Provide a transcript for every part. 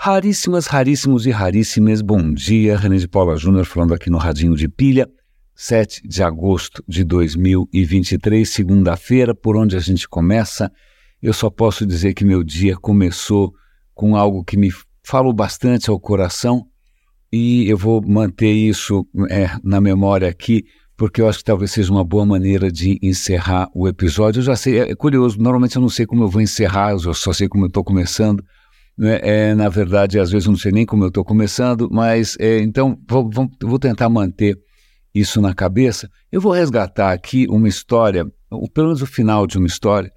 Raríssimas, raríssimos e raríssimas, bom dia. René de Paula Júnior falando aqui no Radinho de Pilha, 7 de agosto de 2023, segunda-feira, por onde a gente começa. Eu só posso dizer que meu dia começou com algo que me falou bastante ao coração e eu vou manter isso é, na memória aqui, porque eu acho que talvez seja uma boa maneira de encerrar o episódio. Eu já sei, é curioso, normalmente eu não sei como eu vou encerrar, eu só sei como eu estou começando. Né? É, na verdade, às vezes eu não sei nem como eu estou começando, mas é, então vou, vou, vou, tentar manter isso na cabeça. Eu vou resgatar aqui uma história, ou pelo menos o final de uma história,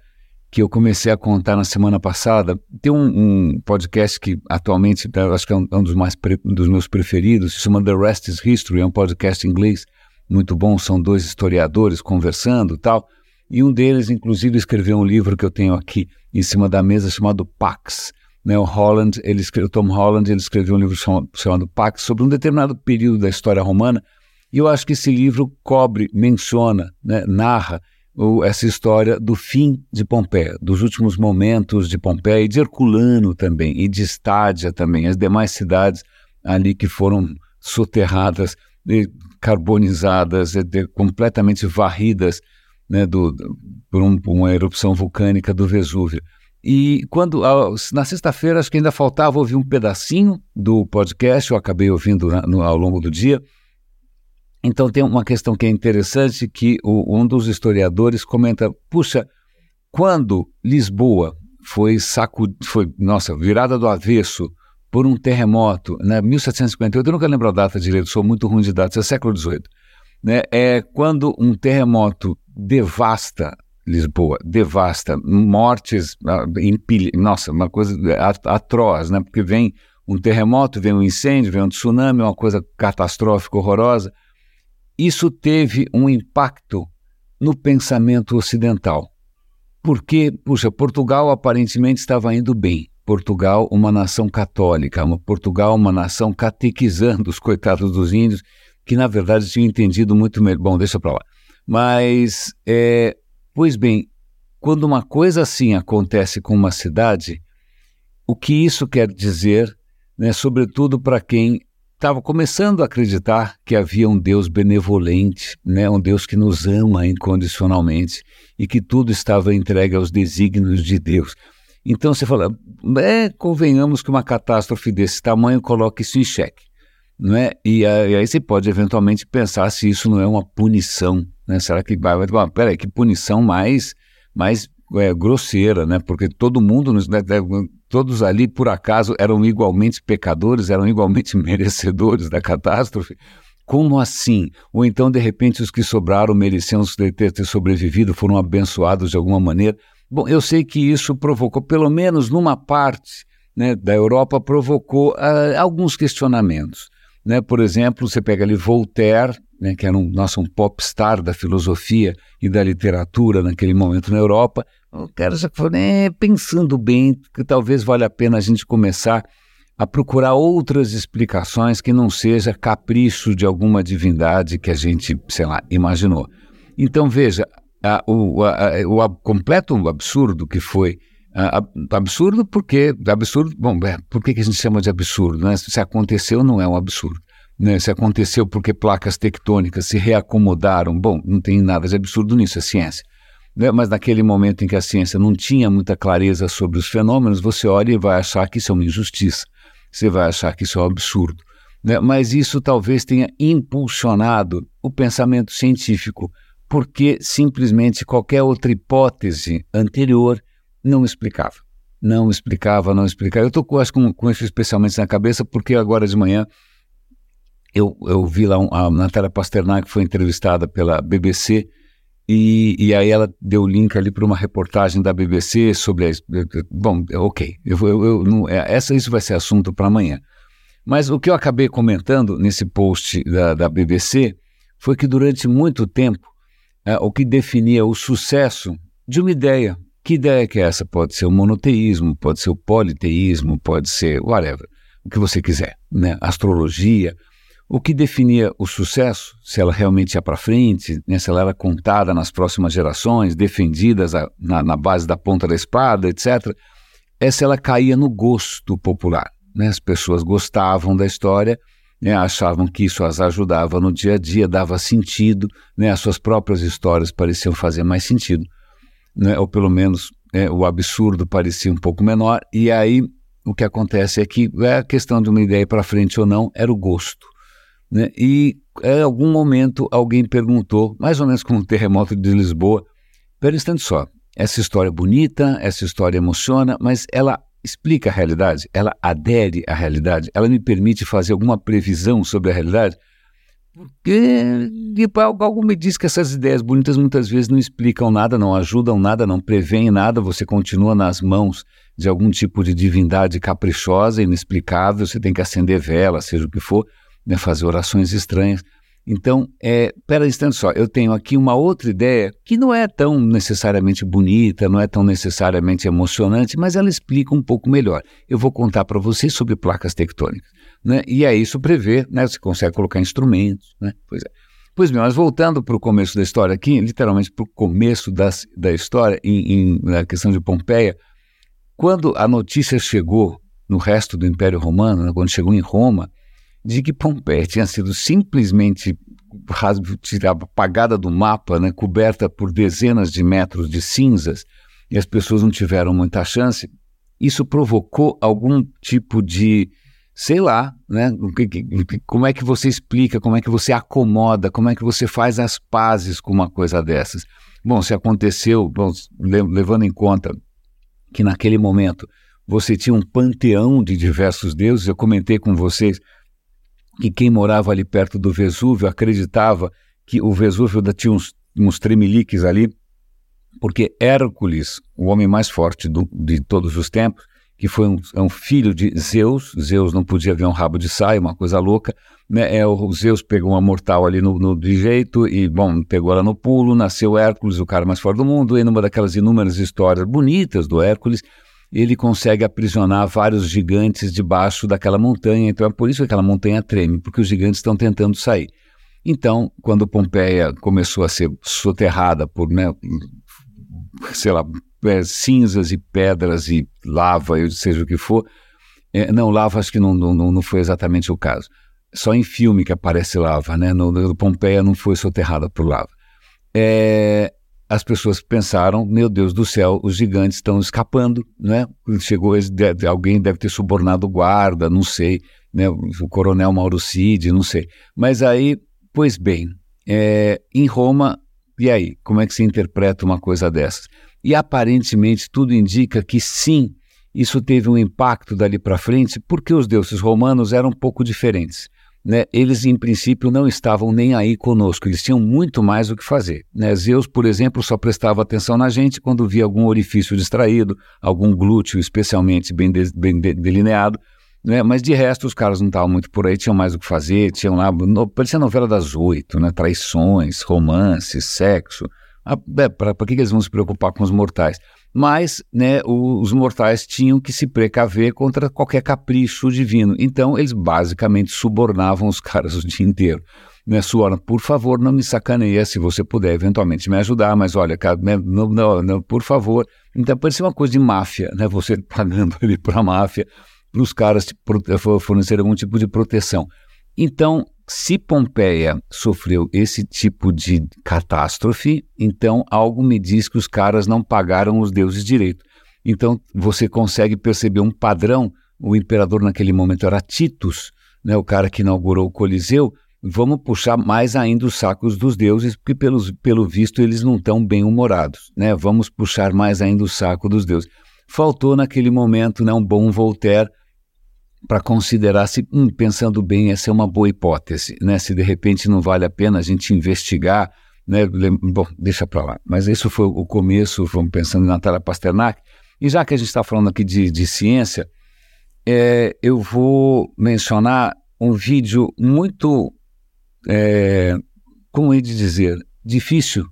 que eu comecei a contar na semana passada. Tem um, um podcast que atualmente acho que é um, é um dos, mais um dos meus preferidos, se chama The Rest is History, é um podcast em inglês muito bom, são dois historiadores conversando tal. E um deles, inclusive, escreveu um livro que eu tenho aqui em cima da mesa chamado Pax né, o Holland, ele escreveu, Tom Holland, ele escreveu um livro chamado, chamado Pax sobre um determinado período da história romana, e eu acho que esse livro cobre, menciona, né, narra o, essa história do fim de Pompeia, dos últimos momentos de Pompeia e de Herculano também, e de Estádia também, as demais cidades ali que foram soterradas, carbonizadas, completamente varridas né, do, por, um, por uma erupção vulcânica do Vesúvio. E quando na sexta-feira acho que ainda faltava ouvir um pedacinho do podcast, eu acabei ouvindo ao longo do dia. Então tem uma questão que é interessante que o, um dos historiadores comenta: puxa, quando Lisboa foi saco, foi nossa virada do avesso por um terremoto, né, 1758, eu nunca lembro a data direito, sou muito ruim de datas, é século XVIII. Né, é quando um terremoto devasta Lisboa, devasta, mortes, ah, empilha, nossa, uma coisa atroz, né? Porque vem um terremoto, vem um incêndio, vem um tsunami, uma coisa catastrófica, horrorosa. Isso teve um impacto no pensamento ocidental. Porque, puxa, Portugal aparentemente estava indo bem. Portugal, uma nação católica, uma Portugal, uma nação catequizando os coitados dos índios, que na verdade tinham entendido muito melhor. Bom, deixa para lá. Mas é, Pois bem, quando uma coisa assim acontece com uma cidade, o que isso quer dizer, né, sobretudo para quem estava começando a acreditar que havia um Deus benevolente, né, um Deus que nos ama incondicionalmente e que tudo estava entregue aos desígnios de Deus. Então você fala, é, convenhamos que uma catástrofe desse tamanho coloque isso em xeque. Não é? E, aí você pode eventualmente pensar se isso não é uma punição né? Será que vai. Bom, peraí, que punição mais, mais é, grosseira, né? Porque todo mundo, né, todos ali, por acaso, eram igualmente pecadores, eram igualmente merecedores da catástrofe. Como assim? Ou então, de repente, os que sobraram mereciam ter, ter sobrevivido, foram abençoados de alguma maneira. Bom, eu sei que isso provocou, pelo menos numa parte né, da Europa, provocou uh, alguns questionamentos. Né? Por exemplo, você pega ali Voltaire, né, que era um, nossa, um popstar da filosofia e da literatura naquele momento na Europa, o cara já falou, né, pensando bem, que talvez valha a pena a gente começar a procurar outras explicações que não seja capricho de alguma divindade que a gente, sei lá, imaginou. Então, veja, a, o, a, o completo absurdo que foi absurdo porque absurdo bom é, por que, que a gente chama de absurdo né? se aconteceu não é um absurdo né, se aconteceu porque placas tectônicas se reacomodaram, bom, não tem nada de absurdo nisso, é ciência. Né? Mas naquele momento em que a ciência não tinha muita clareza sobre os fenômenos, você olha e vai achar que isso é uma injustiça, você vai achar que isso é um absurdo. Né? Mas isso talvez tenha impulsionado o pensamento científico, porque simplesmente qualquer outra hipótese anterior não explicava. Não explicava, não explicava. Eu estou com, com isso especialmente na cabeça, porque agora de manhã eu, eu vi lá um, a Natália Pasternak foi entrevistada pela BBC e, e aí ela deu o link ali para uma reportagem da BBC sobre a, bom, ok, eu, eu, eu não, é, essa isso vai ser assunto para amanhã. Mas o que eu acabei comentando nesse post da, da BBC foi que durante muito tempo é, o que definia o sucesso de uma ideia, que ideia que é essa? Pode ser o monoteísmo, pode ser o politeísmo, pode ser whatever, o que você quiser, né? Astrologia, o que definia o sucesso, se ela realmente ia para frente, né, se ela era contada nas próximas gerações, defendidas na, na, base da ponta da espada, etc., é se ela caía no gosto popular. né? as pessoas gostavam da história, né? achavam que isso as ajudava no dia a dia, dava sentido, né? as suas próprias histórias pareciam fazer mais sentido, né? ou pelo menos é, o absurdo parecia um pouco menor, e aí o que acontece é que é a questão de uma ideia para frente ou não era o gosto. Né? E em algum momento alguém perguntou, mais ou menos como o terremoto de Lisboa, pera um instante só, essa história é bonita, essa história emociona, mas ela explica a realidade, ela adere à realidade, ela me permite fazer alguma previsão sobre a realidade? Porque algo me diz que essas ideias bonitas muitas vezes não explicam nada, não ajudam nada, não prevêem nada, você continua nas mãos de algum tipo de divindade caprichosa, inexplicável, você tem que acender vela, seja o que for, né, fazer orações estranhas. Então, é, pera um instante só, eu tenho aqui uma outra ideia que não é tão necessariamente bonita, não é tão necessariamente emocionante, mas ela explica um pouco melhor. Eu vou contar para vocês sobre placas tectônicas. Né? E aí isso prevê, né? Você consegue colocar instrumentos, né? Pois é. Pois bem, mas voltando para o começo da história aqui, literalmente para o começo das, da história, em, em, na questão de Pompeia, quando a notícia chegou no resto do Império Romano, né, quando chegou em Roma, de que Pompeia tinha sido simplesmente apagada do mapa, né, coberta por dezenas de metros de cinzas, e as pessoas não tiveram muita chance, isso provocou algum tipo de sei lá, né? Como é que você explica, como é que você acomoda, como é que você faz as pazes com uma coisa dessas? Bom, se aconteceu, bom, levando em conta que naquele momento você tinha um panteão de diversos deuses, eu comentei com vocês que quem morava ali perto do Vesúvio acreditava que o Vesúvio tinha uns, uns tremeliques ali, porque Hércules, o homem mais forte do, de todos os tempos, que foi um, é um filho de Zeus. Zeus não podia ver um rabo de saia, uma coisa louca. Né? É, o Zeus pegou uma mortal ali no, no, de jeito e, bom, pegou ela no pulo. Nasceu Hércules, o cara mais forte do mundo. E numa daquelas inúmeras histórias bonitas do Hércules, ele consegue aprisionar vários gigantes debaixo daquela montanha. Então é por isso que aquela montanha treme, porque os gigantes estão tentando sair. Então, quando Pompeia começou a ser soterrada por, né, sei lá, é, cinzas e pedras e lava, seja o que for. É, não, lava acho que não, não, não foi exatamente o caso. Só em filme que aparece lava, né? No, no Pompeia não foi soterrada por lava. É, as pessoas pensaram, meu Deus do céu, os gigantes estão escapando, né? Chegou, alguém deve ter subornado o guarda, não sei, né? O coronel Mauro Cid, não sei. Mas aí, pois bem, é, em Roma, e aí, como é que se interpreta uma coisa dessas? E aparentemente tudo indica que sim, isso teve um impacto dali para frente, porque os deuses romanos eram um pouco diferentes. Né? Eles, em princípio, não estavam nem aí conosco, eles tinham muito mais o que fazer. Né? Zeus, por exemplo, só prestava atenção na gente quando via algum orifício distraído, algum glúteo especialmente bem, de, bem de, delineado, né? mas de resto os caras não estavam muito por aí, tinham mais o que fazer, tinham lá, no, parecia novela das oito, né? traições, romances, sexo, é, para que, que eles vão se preocupar com os mortais? Mas né, os mortais tinham que se precaver contra qualquer capricho divino. Então, eles basicamente subornavam os caras o dia inteiro. Né, Suora, por favor, não me sacaneia se você puder eventualmente me ajudar, mas olha, cara, né, não, não, não, por favor. Então, parecia uma coisa de máfia, né? Você pagando ali para a máfia, para os caras te fornecer algum tipo de proteção. Então, se Pompeia sofreu esse tipo de catástrofe, então algo me diz que os caras não pagaram os deuses direito. Então você consegue perceber um padrão. O imperador naquele momento era Titus, né, o cara que inaugurou o Coliseu. Vamos puxar mais ainda os sacos dos deuses, porque pelos, pelo visto eles não estão bem humorados. Né? Vamos puxar mais ainda o saco dos deuses. Faltou naquele momento né, um bom Voltaire para considerar se, hum, pensando bem, essa é uma boa hipótese, né? Se de repente não vale a pena a gente investigar, né? Bom, deixa para lá. Mas isso foi o começo, vamos pensando em Natália Pasternak. E já que a gente está falando aqui de, de ciência, é, eu vou mencionar um vídeo muito, é, como é de dizer, difícil.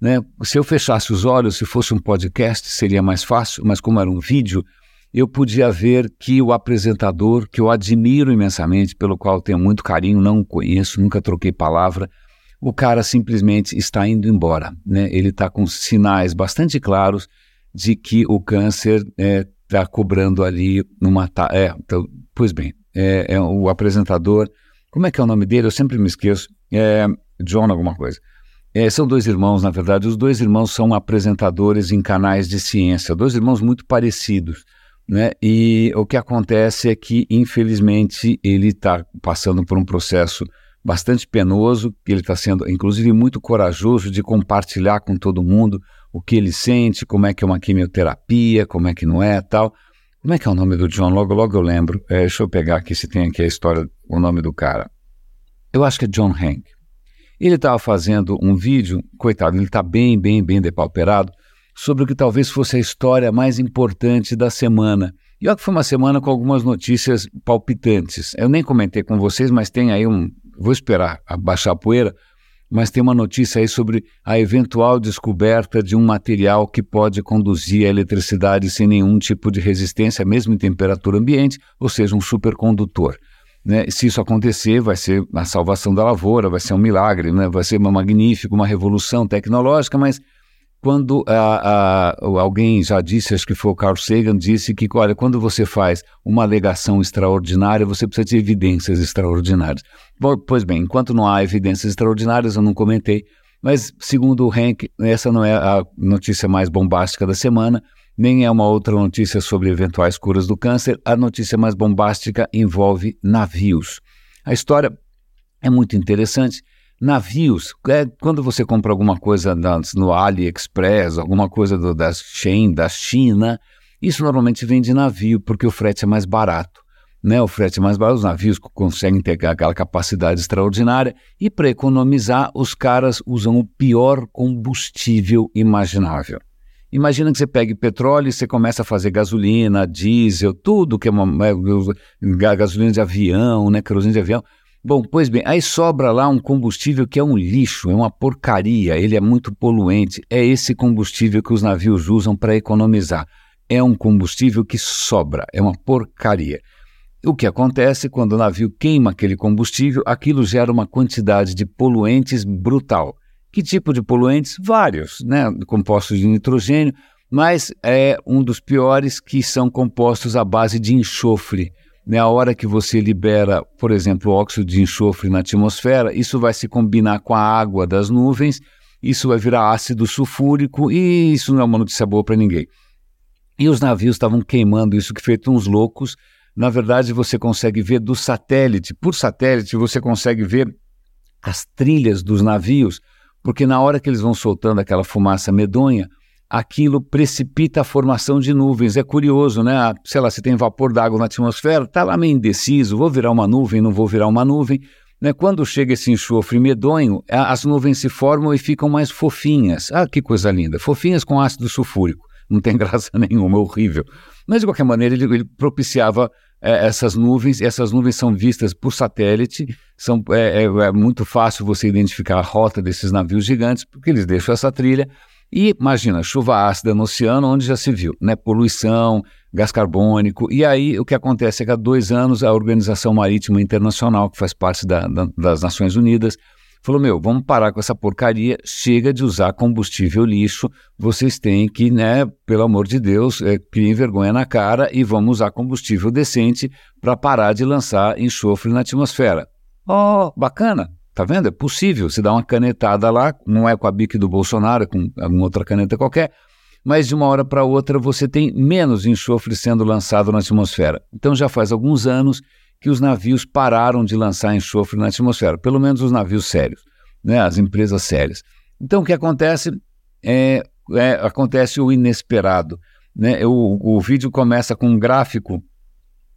Né? Se eu fechasse os olhos, se fosse um podcast, seria mais fácil, mas como era um vídeo, eu podia ver que o apresentador, que eu admiro imensamente, pelo qual tenho muito carinho, não o conheço, nunca troquei palavra, o cara simplesmente está indo embora. Né? Ele está com sinais bastante claros de que o câncer está é, tá cobrando ali numa. É, tá, pois bem, é, é, o apresentador, como é que é o nome dele? Eu sempre me esqueço. É John alguma coisa. É, são dois irmãos, na verdade. Os dois irmãos são apresentadores em canais de ciência, dois irmãos muito parecidos. Né? E o que acontece é que, infelizmente, ele está passando por um processo bastante penoso, ele está sendo, inclusive, muito corajoso de compartilhar com todo mundo o que ele sente, como é que é uma quimioterapia, como é que não é tal. Como é que é o nome do John? Logo, logo eu lembro. É, deixa eu pegar aqui se tem aqui a história, o nome do cara. Eu acho que é John Hank. Ele estava fazendo um vídeo, coitado, ele está bem, bem, bem depauperado, sobre o que talvez fosse a história mais importante da semana. E olha que foi uma semana com algumas notícias palpitantes. Eu nem comentei com vocês, mas tem aí um. Vou esperar baixar a poeira, mas tem uma notícia aí sobre a eventual descoberta de um material que pode conduzir a eletricidade sem nenhum tipo de resistência, mesmo em temperatura ambiente, ou seja, um supercondutor. Né? Se isso acontecer, vai ser a salvação da lavoura, vai ser um milagre, né? vai ser uma magnífica, uma revolução tecnológica, mas quando alguém já disse, acho que foi o Carl Sagan, disse que, olha, quando você faz uma alegação extraordinária, você precisa de evidências extraordinárias. Bom, pois bem, enquanto não há evidências extraordinárias, eu não comentei, mas segundo o Hank, essa não é a notícia mais bombástica da semana, nem é uma outra notícia sobre eventuais curas do câncer. A notícia mais bombástica envolve navios. A história é muito interessante. Navios, é, quando você compra alguma coisa no AliExpress, alguma coisa do, da Shein, da China, isso normalmente vem de navio, porque o frete é mais barato. Né, o frete é mais barato, os navios conseguem ter aquela capacidade extraordinária e para economizar, os caras usam o pior combustível imaginável. Imagina que você pegue petróleo e você começa a fazer gasolina, diesel, tudo que é uma é, gasolina de avião, né, querosene de avião. Bom, pois bem, aí sobra lá um combustível que é um lixo, é uma porcaria, ele é muito poluente. É esse combustível que os navios usam para economizar. É um combustível que sobra, é uma porcaria. O que acontece quando o navio queima aquele combustível, aquilo gera uma quantidade de poluentes brutal. Que tipo de poluentes? Vários, né? Compostos de nitrogênio, mas é um dos piores que são compostos à base de enxofre. Né? A hora que você libera, por exemplo, óxido de enxofre na atmosfera, isso vai se combinar com a água das nuvens, isso vai virar ácido sulfúrico e isso não é uma notícia boa para ninguém. E os navios estavam queimando isso que feito uns loucos. Na verdade, você consegue ver do satélite, por satélite, você consegue ver as trilhas dos navios porque na hora que eles vão soltando aquela fumaça medonha, aquilo precipita a formação de nuvens. É curioso, né? Ah, sei lá, se tem vapor d'água na atmosfera, está lá meio indeciso, vou virar uma nuvem, não vou virar uma nuvem. Né? Quando chega esse enxofre medonho, as nuvens se formam e ficam mais fofinhas. Ah, que coisa linda! Fofinhas com ácido sulfúrico. Não tem graça nenhuma, é horrível. Mas, de qualquer maneira, ele, ele propiciava é, essas nuvens, essas nuvens são vistas por satélite, são, é, é, é, muito fácil você identificar a rota desses navios gigantes, porque eles deixam essa trilha. E imagina, chuva ácida no oceano, onde já se viu, né? Poluição, gás carbônico. E aí o que acontece é que há dois anos a Organização Marítima Internacional, que faz parte da, da, das Nações Unidas, falou: meu, vamos parar com essa porcaria, chega de usar combustível lixo, vocês têm que, né, pelo amor de Deus, é, criem vergonha na cara e vamos usar combustível decente para parar de lançar enxofre na atmosfera. Oh, bacana! Tá vendo? É possível. Se dá uma canetada lá, não é com a bique do Bolsonaro, é com alguma outra caneta qualquer, mas de uma hora para outra você tem menos enxofre sendo lançado na atmosfera. Então já faz alguns anos que os navios pararam de lançar enxofre na atmosfera, pelo menos os navios sérios, né, as empresas sérias. Então o que acontece é, é acontece o inesperado. Né? O, o vídeo começa com um gráfico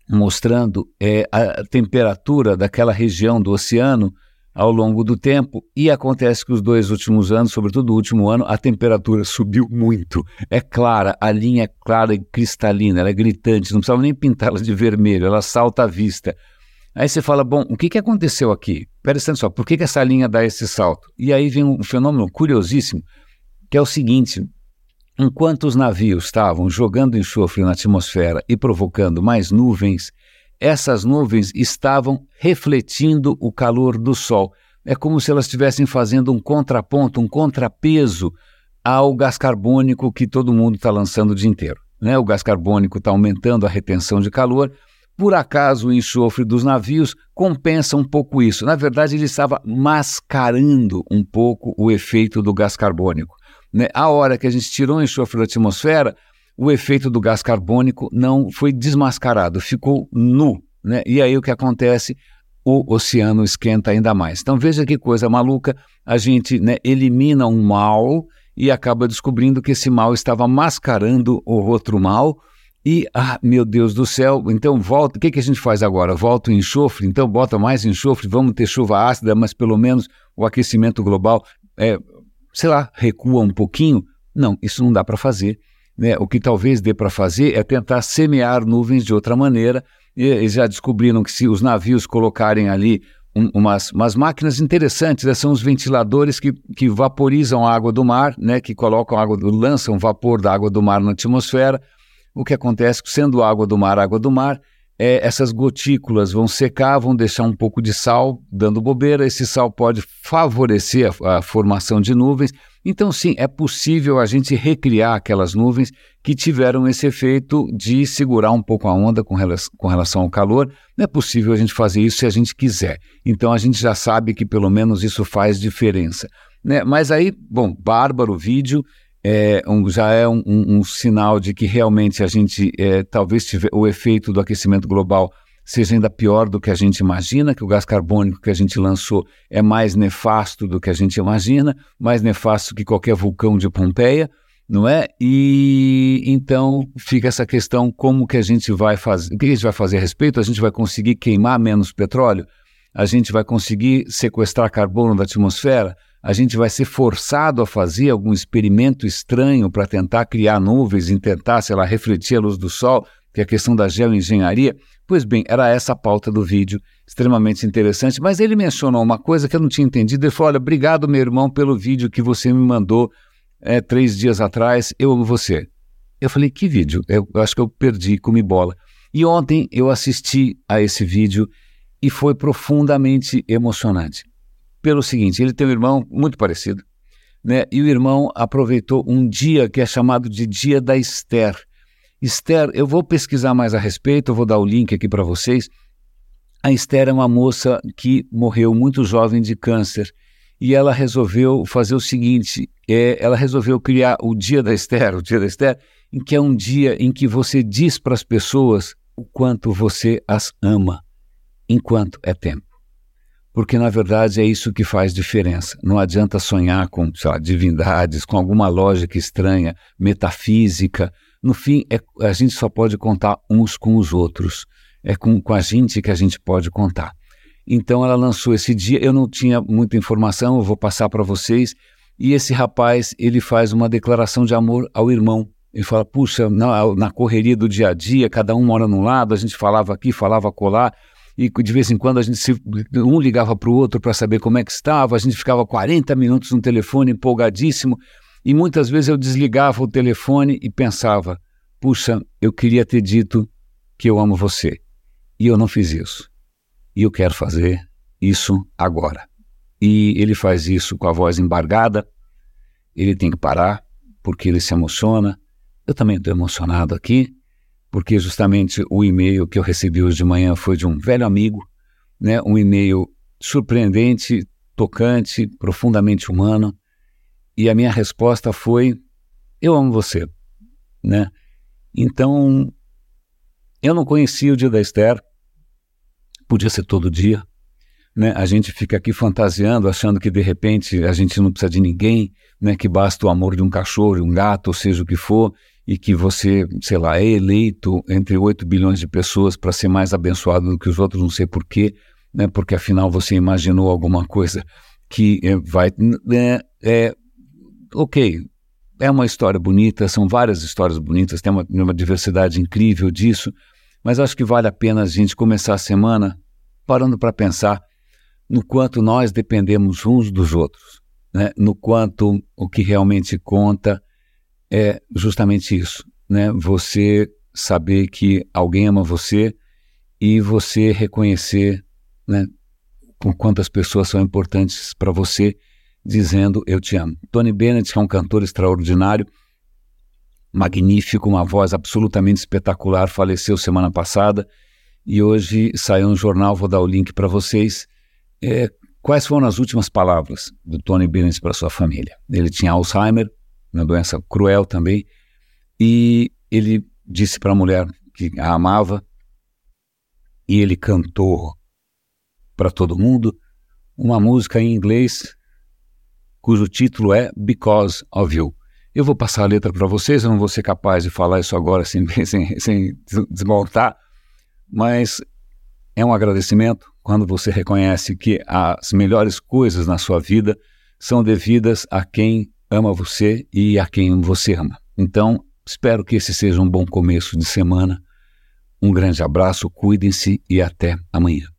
mostrando é, a temperatura daquela região do oceano ao longo do tempo, e acontece que os dois últimos anos, sobretudo o último ano, a temperatura subiu muito. É clara, a linha é clara e cristalina, ela é gritante, não precisava nem pintá-la de vermelho, ela salta à vista. Aí você fala, bom, o que, que aconteceu aqui? Presta só, por que, que essa linha dá esse salto? E aí vem um fenômeno curiosíssimo, que é o seguinte, enquanto os navios estavam jogando enxofre na atmosfera e provocando mais nuvens, essas nuvens estavam refletindo o calor do Sol. É como se elas estivessem fazendo um contraponto, um contrapeso ao gás carbônico que todo mundo está lançando o dia inteiro. Né? O gás carbônico está aumentando a retenção de calor, Por acaso o enxofre dos navios compensa um pouco isso. Na verdade, ele estava mascarando um pouco o efeito do gás carbônico. Né? A hora que a gente tirou o enxofre da atmosfera, o efeito do gás carbônico não foi desmascarado, ficou nu. Né? E aí o que acontece? O oceano esquenta ainda mais. Então veja que coisa maluca, a gente né, elimina um mal e acaba descobrindo que esse mal estava mascarando o outro mal. E, ah, meu Deus do céu, então volta, o que, que a gente faz agora? Volta o enxofre, então bota mais enxofre, vamos ter chuva ácida, mas pelo menos o aquecimento global, é, sei lá, recua um pouquinho? Não, isso não dá para fazer. Né? O que talvez dê para fazer é tentar semear nuvens de outra maneira. E, eles já descobriram que se os navios colocarem ali um, umas, umas máquinas interessantes, né? são os ventiladores que, que vaporizam a água do mar, né? que colocam água, lançam vapor da água do mar na atmosfera. O que acontece, sendo água do mar, água do mar, é, essas gotículas vão secar, vão deixar um pouco de sal dando bobeira. Esse sal pode favorecer a, a, formação de nuvens. Então, sim, é possível a gente recriar aquelas nuvens que tiveram esse efeito de segurar um pouco a onda com, rela com relação ao calor. Não é possível a gente fazer isso se a gente quiser. Então, a gente já sabe que pelo menos isso faz diferença. Né? Mas aí, bom, bárbaro vídeo é um, já é um, um, um, sinal de que realmente a gente é, talvez tiver, o efeito do aquecimento global seja ainda pior do que a gente imagina, que o gás carbônico que a gente lançou é mais nefasto do que a gente imagina, mais nefasto que qualquer vulcão de Pompeia, não é? E então fica essa questão como que a gente vai fazer, o que a gente vai fazer a respeito? A gente vai conseguir queimar menos petróleo? A gente vai conseguir sequestrar carbono da atmosfera? a gente vai ser forçado a fazer algum experimento estranho para tentar criar nuvens e tentar, sei lá, refletir a luz do sol, que é a questão da geoengenharia. Pois bem, era essa a pauta do vídeo, extremamente interessante. Mas ele mencionou uma coisa que eu não tinha entendido. Ele falou: Olha, obrigado, meu irmão, pelo vídeo que você me mandou é, três dias atrás. Eu amo você. Eu falei: Que vídeo? Eu, eu acho que eu perdi, comi bola. E ontem eu assisti a esse vídeo e foi profundamente emocionante pelo seguinte: ele tem um irmão muito parecido, né? E o irmão aproveitou um dia que é chamado de Dia da Esther. Esther, eu vou pesquisar mais a respeito, eu vou dar o link aqui para vocês. A Esther é uma moça que morreu muito jovem de câncer e ela resolveu fazer o seguinte: é, ela resolveu criar o Dia da Esther, o Dia da Esther, em que é um dia em que você diz para as pessoas o quanto você as ama, enquanto é tempo porque na verdade é isso que faz diferença. Não adianta sonhar com lá, divindades, com alguma lógica estranha, metafísica. No fim, é, a gente só pode contar uns com os outros. É com, com a gente que a gente pode contar. Então ela lançou esse dia, eu não tinha muita informação, eu vou passar para vocês. E esse rapaz, ele faz uma declaração de amor ao irmão. Ele fala, puxa, na, na correria do dia a dia, cada um mora num lado, a gente falava aqui, falava colar, e de vez em quando a gente se, um ligava para o outro para saber como é que estava, a gente ficava 40 minutos no telefone empolgadíssimo e muitas vezes eu desligava o telefone e pensava: puxa, eu queria ter dito que eu amo você e eu não fiz isso. E eu quero fazer isso agora. E ele faz isso com a voz embargada, ele tem que parar porque ele se emociona. Eu também estou emocionado aqui porque justamente o e-mail que eu recebi hoje de manhã foi de um velho amigo, né? um e-mail surpreendente, tocante, profundamente humano, e a minha resposta foi: Eu amo você. Né? Então, eu não conhecia o dia da Esther, podia ser todo dia. Né? A gente fica aqui fantasiando, achando que de repente a gente não precisa de ninguém, né? que basta o amor de um cachorro, um gato, ou seja o que for, e que você, sei lá, é eleito entre 8 bilhões de pessoas para ser mais abençoado do que os outros, não sei porquê, né, porque afinal você imaginou alguma coisa que é, vai. É, é, ok, é uma história bonita, são várias histórias bonitas, tem uma, uma diversidade incrível disso, mas acho que vale a pena a gente começar a semana parando para pensar no quanto nós dependemos uns dos outros, né? no quanto o que realmente conta é justamente isso, né? Você saber que alguém ama você e você reconhecer, né, com quantas pessoas são importantes para você, dizendo eu te amo. Tony Bennett, que é um cantor extraordinário, magnífico, uma voz absolutamente espetacular, faleceu semana passada e hoje saiu um jornal, vou dar o link para vocês. É, quais foram as últimas palavras do Tony Billings para sua família? Ele tinha Alzheimer, uma doença cruel também, e ele disse para a mulher que a amava, e ele cantou para todo mundo uma música em inglês cujo título é Because of You. Eu vou passar a letra para vocês, eu não vou ser capaz de falar isso agora sem, sem, sem desmontar, mas é um agradecimento quando você reconhece que as melhores coisas na sua vida são devidas a quem ama você e a quem você ama. Então, espero que esse seja um bom começo de semana. Um grande abraço, cuidem-se e até amanhã.